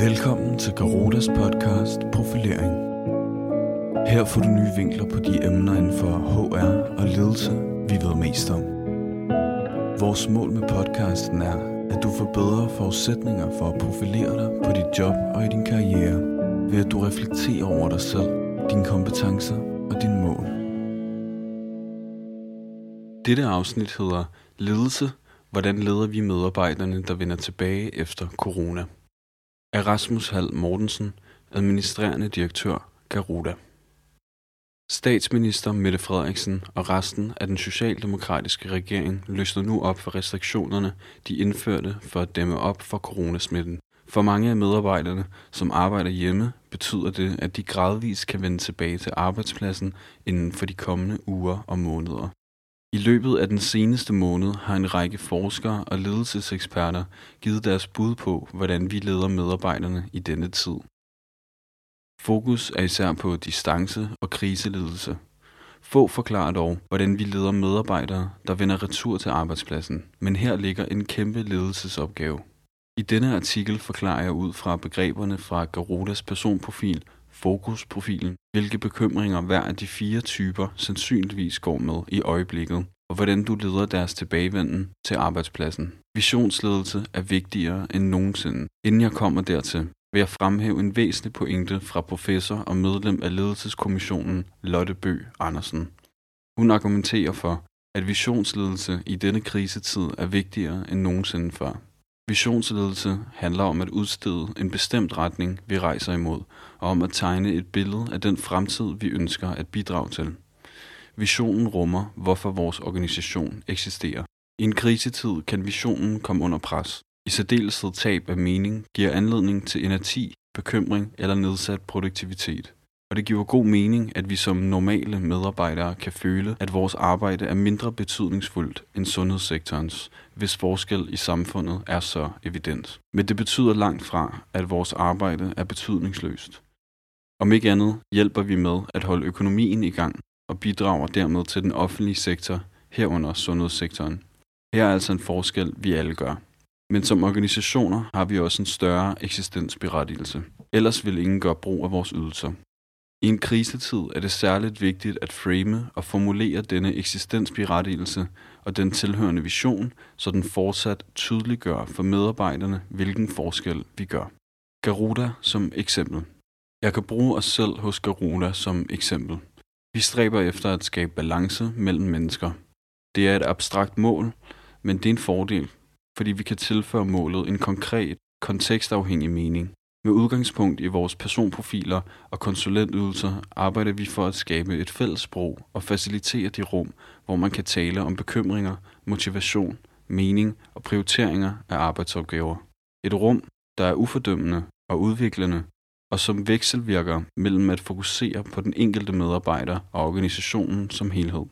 Velkommen til Garotas podcast Profilering. Her får du nye vinkler på de emner inden for HR og ledelse, vi ved mest om. Vores mål med podcasten er, at du får bedre forudsætninger for at profilere dig på dit job og i din karriere, ved at du reflekterer over dig selv, dine kompetencer og dine mål. Dette afsnit hedder Ledelse. Hvordan leder vi medarbejderne, der vender tilbage efter corona? Af Rasmus Hall Mortensen, administrerende direktør, Garuda. Statsminister Mette Frederiksen og resten af den socialdemokratiske regering løsner nu op for restriktionerne, de indførte for at dæmme op for coronasmitten. For mange af medarbejderne, som arbejder hjemme, betyder det, at de gradvist kan vende tilbage til arbejdspladsen inden for de kommende uger og måneder. I løbet af den seneste måned har en række forskere og ledelseseksperter givet deres bud på, hvordan vi leder medarbejderne i denne tid. Fokus er især på distance og kriseledelse. Få forklarer dog, hvordan vi leder medarbejdere, der vender retur til arbejdspladsen, men her ligger en kæmpe ledelsesopgave. I denne artikel forklarer jeg ud fra begreberne fra Garudas personprofil fokusprofilen, hvilke bekymringer hver af de fire typer sandsynligvis går med i øjeblikket, og hvordan du leder deres tilbagevenden til arbejdspladsen. Visionsledelse er vigtigere end nogensinde. Inden jeg kommer dertil, vil jeg fremhæve en væsentlig pointe fra professor og medlem af ledelseskommissionen Lotte Bø Andersen. Hun argumenterer for, at visionsledelse i denne krisetid er vigtigere end nogensinde før. Visionsledelse handler om at udstede en bestemt retning, vi rejser imod, og om at tegne et billede af den fremtid, vi ønsker at bidrage til. Visionen rummer, hvorfor vores organisation eksisterer. I en krisetid kan visionen komme under pres. I særdeleshed tab af mening giver anledning til inerti, bekymring eller nedsat produktivitet. Og det giver god mening, at vi som normale medarbejdere kan føle, at vores arbejde er mindre betydningsfuldt end sundhedssektorens, hvis forskel i samfundet er så evident. Men det betyder langt fra, at vores arbejde er betydningsløst. Om ikke andet hjælper vi med at holde økonomien i gang og bidrager dermed til den offentlige sektor, herunder sundhedssektoren. Her er altså en forskel, vi alle gør. Men som organisationer har vi også en større eksistensberettigelse. Ellers vil ingen gøre brug af vores ydelser. I en krisetid er det særligt vigtigt at frame og formulere denne eksistensberettigelse og den tilhørende vision, så den fortsat tydeliggør for medarbejderne, hvilken forskel vi gør. Garuda som eksempel. Jeg kan bruge os selv hos Garuda som eksempel. Vi stræber efter at skabe balance mellem mennesker. Det er et abstrakt mål, men det er en fordel, fordi vi kan tilføre målet en konkret, kontekstafhængig mening. Med udgangspunkt i vores personprofiler og konsulentydelser arbejder vi for at skabe et fælles sprog og facilitere de rum, hvor man kan tale om bekymringer, motivation, mening og prioriteringer af arbejdsopgaver. Et rum, der er ufordømmende og udviklende, og som vekselvirker mellem at fokusere på den enkelte medarbejder og organisationen som helhed.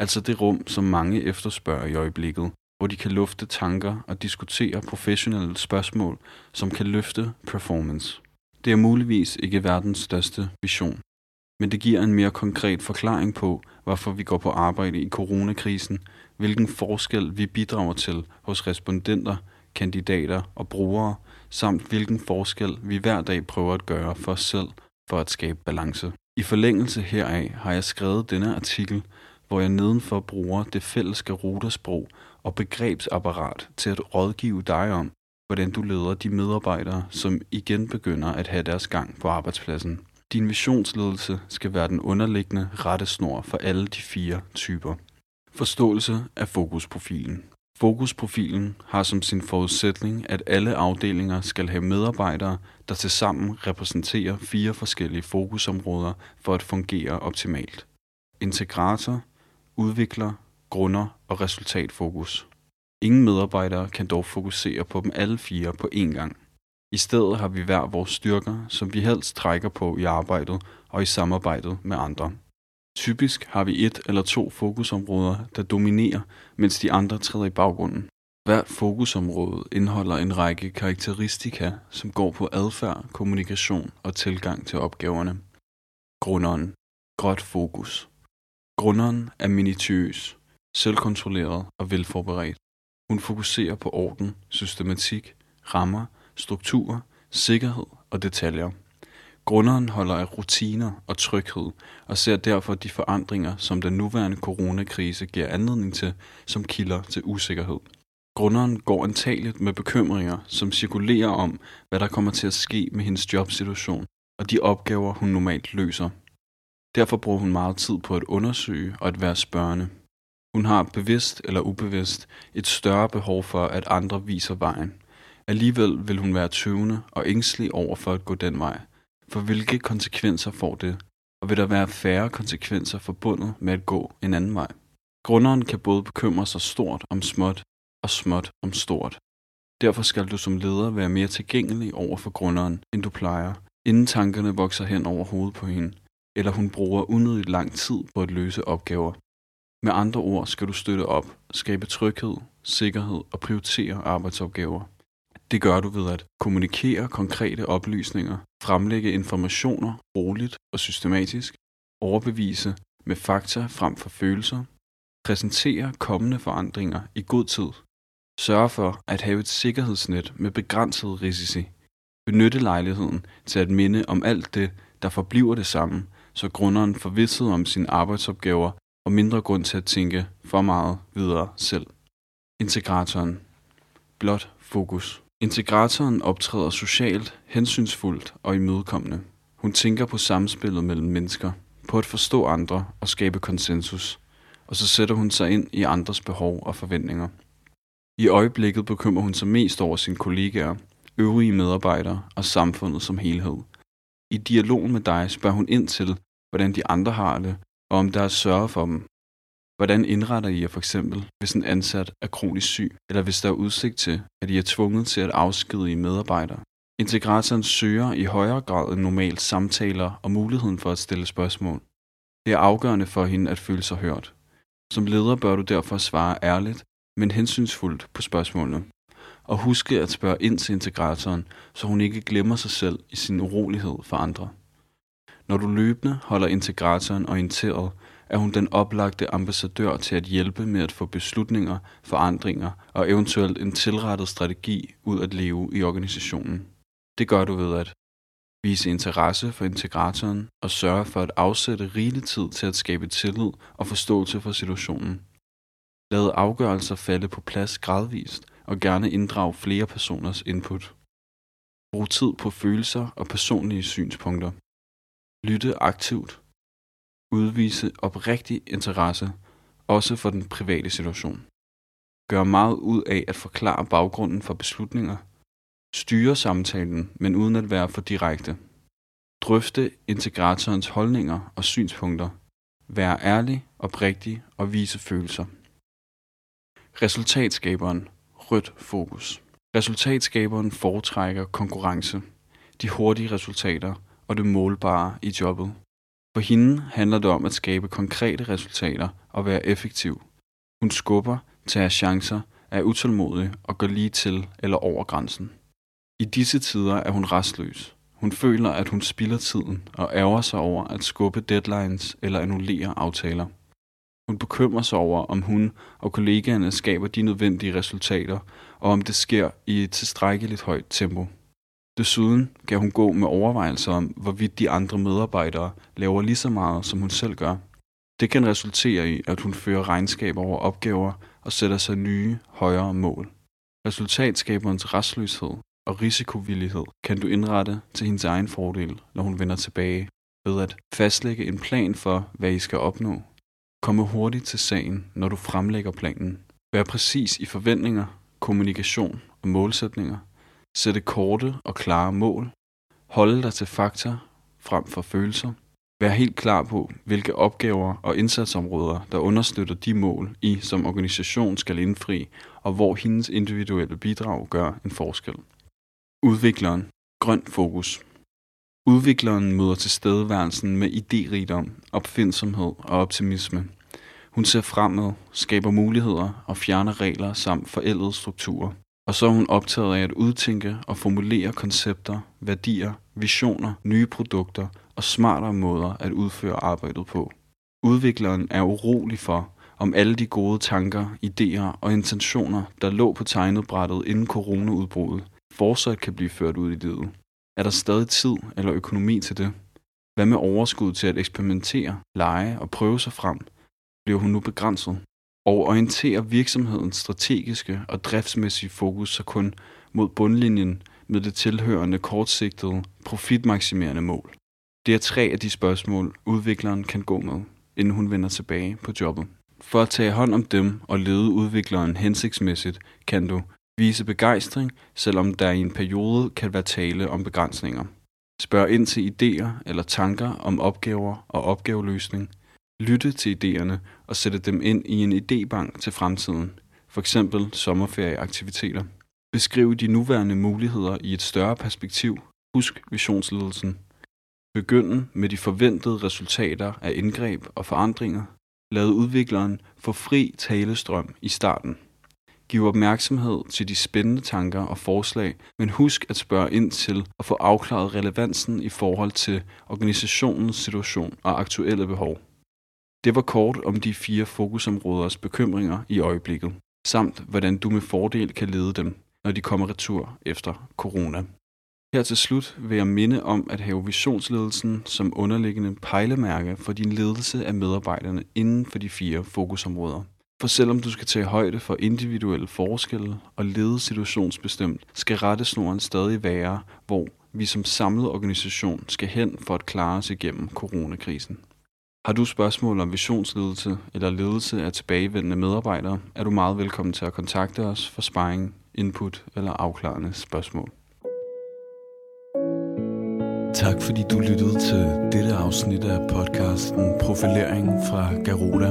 Altså det rum, som mange efterspørger i øjeblikket, hvor de kan lufte tanker og diskutere professionelle spørgsmål, som kan løfte performance. Det er muligvis ikke verdens største vision, men det giver en mere konkret forklaring på, hvorfor vi går på arbejde i coronakrisen, hvilken forskel vi bidrager til hos respondenter, kandidater og brugere, samt hvilken forskel vi hver dag prøver at gøre for os selv for at skabe balance. I forlængelse heraf har jeg skrevet denne artikel, hvor jeg nedenfor bruger det fælleske garudersprog og begrebsapparat til at rådgive dig om, hvordan du leder de medarbejdere, som igen begynder at have deres gang på arbejdspladsen. Din visionsledelse skal være den underliggende rettesnor for alle de fire typer. Forståelse af fokusprofilen. Fokusprofilen har som sin forudsætning, at alle afdelinger skal have medarbejdere, der tilsammen repræsenterer fire forskellige fokusområder for at fungere optimalt. Integrator, udvikler, grunder og resultatfokus. Ingen medarbejdere kan dog fokusere på dem alle fire på én gang. I stedet har vi hver vores styrker, som vi helst trækker på i arbejdet og i samarbejdet med andre. Typisk har vi et eller to fokusområder, der dominerer, mens de andre træder i baggrunden. Hvert fokusområde indeholder en række karakteristika, som går på adfærd, kommunikation og tilgang til opgaverne. Grunderen. Gråt fokus. Grunderen er minutiøs, selvkontrolleret og velforberedt. Hun fokuserer på orden, systematik, rammer, strukturer, sikkerhed og detaljer. Grunderen holder af rutiner og tryghed og ser derfor de forandringer, som den nuværende coronakrise giver anledning til, som kilder til usikkerhed. Grunderen går antageligt med bekymringer, som cirkulerer om, hvad der kommer til at ske med hendes jobsituation og de opgaver, hun normalt løser. Derfor bruger hun meget tid på at undersøge og at være spørgende. Hun har bevidst eller ubevidst et større behov for, at andre viser vejen. Alligevel vil hun være tøvende og ængstelig over for at gå den vej. For hvilke konsekvenser får det? Og vil der være færre konsekvenser forbundet med at gå en anden vej? Grunderen kan både bekymre sig stort om småt og småt om stort. Derfor skal du som leder være mere tilgængelig over for grunderen, end du plejer, inden tankerne vokser hen over hovedet på hende, eller hun bruger unødigt lang tid på at løse opgaver. Med andre ord skal du støtte op, skabe tryghed, sikkerhed og prioritere arbejdsopgaver. Det gør du ved at kommunikere konkrete oplysninger, fremlægge informationer roligt og systematisk, overbevise med fakta frem for følelser, præsentere kommende forandringer i god tid, sørge for at have et sikkerhedsnet med begrænsede risici, benytte lejligheden til at minde om alt det, der forbliver det samme, så grunderen får vidshed om sine arbejdsopgaver og mindre grund til at tænke for meget videre selv. Integratoren. Blot fokus. Integratoren optræder socialt, hensynsfuldt og imødekommende. Hun tænker på samspillet mellem mennesker, på at forstå andre og skabe konsensus, og så sætter hun sig ind i andres behov og forventninger. I øjeblikket bekymrer hun sig mest over sine kollegaer, øvrige medarbejdere og samfundet som helhed. I dialogen med dig spørger hun ind til, hvordan de andre har det, og om der er sørge for dem. Hvordan indretter I jer for eksempel, hvis en ansat er kronisk syg, eller hvis der er udsigt til, at I er tvunget til at afskedige medarbejdere? Integratoren søger i højere grad end normalt samtaler og muligheden for at stille spørgsmål. Det er afgørende for hende at føle sig hørt. Som leder bør du derfor svare ærligt, men hensynsfuldt på spørgsmålene. Og huske at spørge ind til integratoren, så hun ikke glemmer sig selv i sin urolighed for andre. Når du løbende holder integratoren orienteret, er hun den oplagte ambassadør til at hjælpe med at få beslutninger, forandringer og eventuelt en tilrettet strategi ud at leve i organisationen. Det gør du ved at vise interesse for integratoren og sørge for at afsætte rigelig tid til at skabe tillid og forståelse for situationen. Lad afgørelser falde på plads gradvist og gerne inddrage flere personers input. Brug tid på følelser og personlige synspunkter. Lytte aktivt. Udvise oprigtig interesse, også for den private situation. Gør meget ud af at forklare baggrunden for beslutninger. Styre samtalen, men uden at være for direkte. Drøfte integratorens holdninger og synspunkter. Vær ærlig, oprigtig og vise følelser. Resultatskaberen. Rødt fokus. Resultatskaberen foretrækker konkurrence, de hurtige resultater og det målbare i jobbet. For hende handler det om at skabe konkrete resultater og være effektiv. Hun skubber, tager chancer, er utålmodig og går lige til eller over grænsen. I disse tider er hun restløs. Hun føler, at hun spilder tiden og ærger sig over at skubbe deadlines eller annullere aftaler. Hun bekymrer sig over, om hun og kollegaerne skaber de nødvendige resultater, og om det sker i et tilstrækkeligt højt tempo. Desuden kan hun gå med overvejelser om, hvorvidt de andre medarbejdere laver lige så meget, som hun selv gør. Det kan resultere i, at hun fører regnskab over opgaver og sætter sig nye, højere mål. Resultatskaberens restløshed og risikovillighed kan du indrette til hendes egen fordel, når hun vender tilbage, ved at fastlægge en plan for, hvad I skal opnå. Komme hurtigt til sagen, når du fremlægger planen. Vær præcis i forventninger, kommunikation og målsætninger – Sætte korte og klare mål. Holde dig til fakta frem for følelser. Vær helt klar på, hvilke opgaver og indsatsområder, der understøtter de mål, I som organisation skal indfri, og hvor hendes individuelle bidrag gør en forskel. Udvikleren. Grøn fokus. Udvikleren møder tilstedeværelsen med idérigdom, opfindsomhed og optimisme. Hun ser fremad, skaber muligheder og fjerner regler samt forældede strukturer. Og så er hun optaget af at udtænke og formulere koncepter, værdier, visioner, nye produkter og smartere måder at udføre arbejdet på. Udvikleren er urolig for, om alle de gode tanker, idéer og intentioner, der lå på tegnebrættet inden coronaudbruddet, fortsat kan blive ført ud i livet. Er der stadig tid eller økonomi til det? Hvad med overskud til at eksperimentere, lege og prøve sig frem? Bliver hun nu begrænset? Og orienterer virksomhedens strategiske og driftsmæssige fokus så kun mod bundlinjen med det tilhørende kortsigtede, profitmaksimerende mål? Det er tre af de spørgsmål, udvikleren kan gå med, inden hun vender tilbage på jobbet. For at tage hånd om dem og lede udvikleren hensigtsmæssigt, kan du vise begejstring, selvom der i en periode kan være tale om begrænsninger. Spørg ind til idéer eller tanker om opgaver og opgaveløsning. Lytte til idéerne og sætte dem ind i en idébank til fremtiden, f.eks. sommerferieaktiviteter. Beskriv de nuværende muligheder i et større perspektiv. Husk visionsledelsen. Begynd med de forventede resultater af indgreb og forandringer. Lad udvikleren få fri talestrøm i starten. Giv opmærksomhed til de spændende tanker og forslag, men husk at spørge ind til og få afklaret relevansen i forhold til organisationens situation og aktuelle behov. Det var kort om de fire fokusområders bekymringer i øjeblikket, samt hvordan du med fordel kan lede dem, når de kommer retur efter corona. Her til slut vil jeg minde om at have visionsledelsen som underliggende pejlemærke for din ledelse af medarbejderne inden for de fire fokusområder. For selvom du skal tage højde for individuelle forskelle og lede situationsbestemt, skal rettesnoren stadig være, hvor vi som samlet organisation skal hen for at klare os igennem coronakrisen. Har du spørgsmål om visionsledelse eller ledelse af tilbagevendende medarbejdere, er du meget velkommen til at kontakte os for sparring, input eller afklarende spørgsmål. Tak fordi du lyttede til dette afsnit af podcasten Profilering fra Garuda.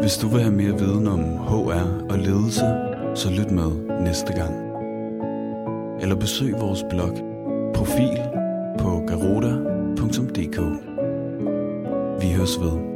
Hvis du vil have mere viden om HR og ledelse, så lyt med næste gang. Eller besøg vores blog Profil på garuda.dk. Vi høres ved.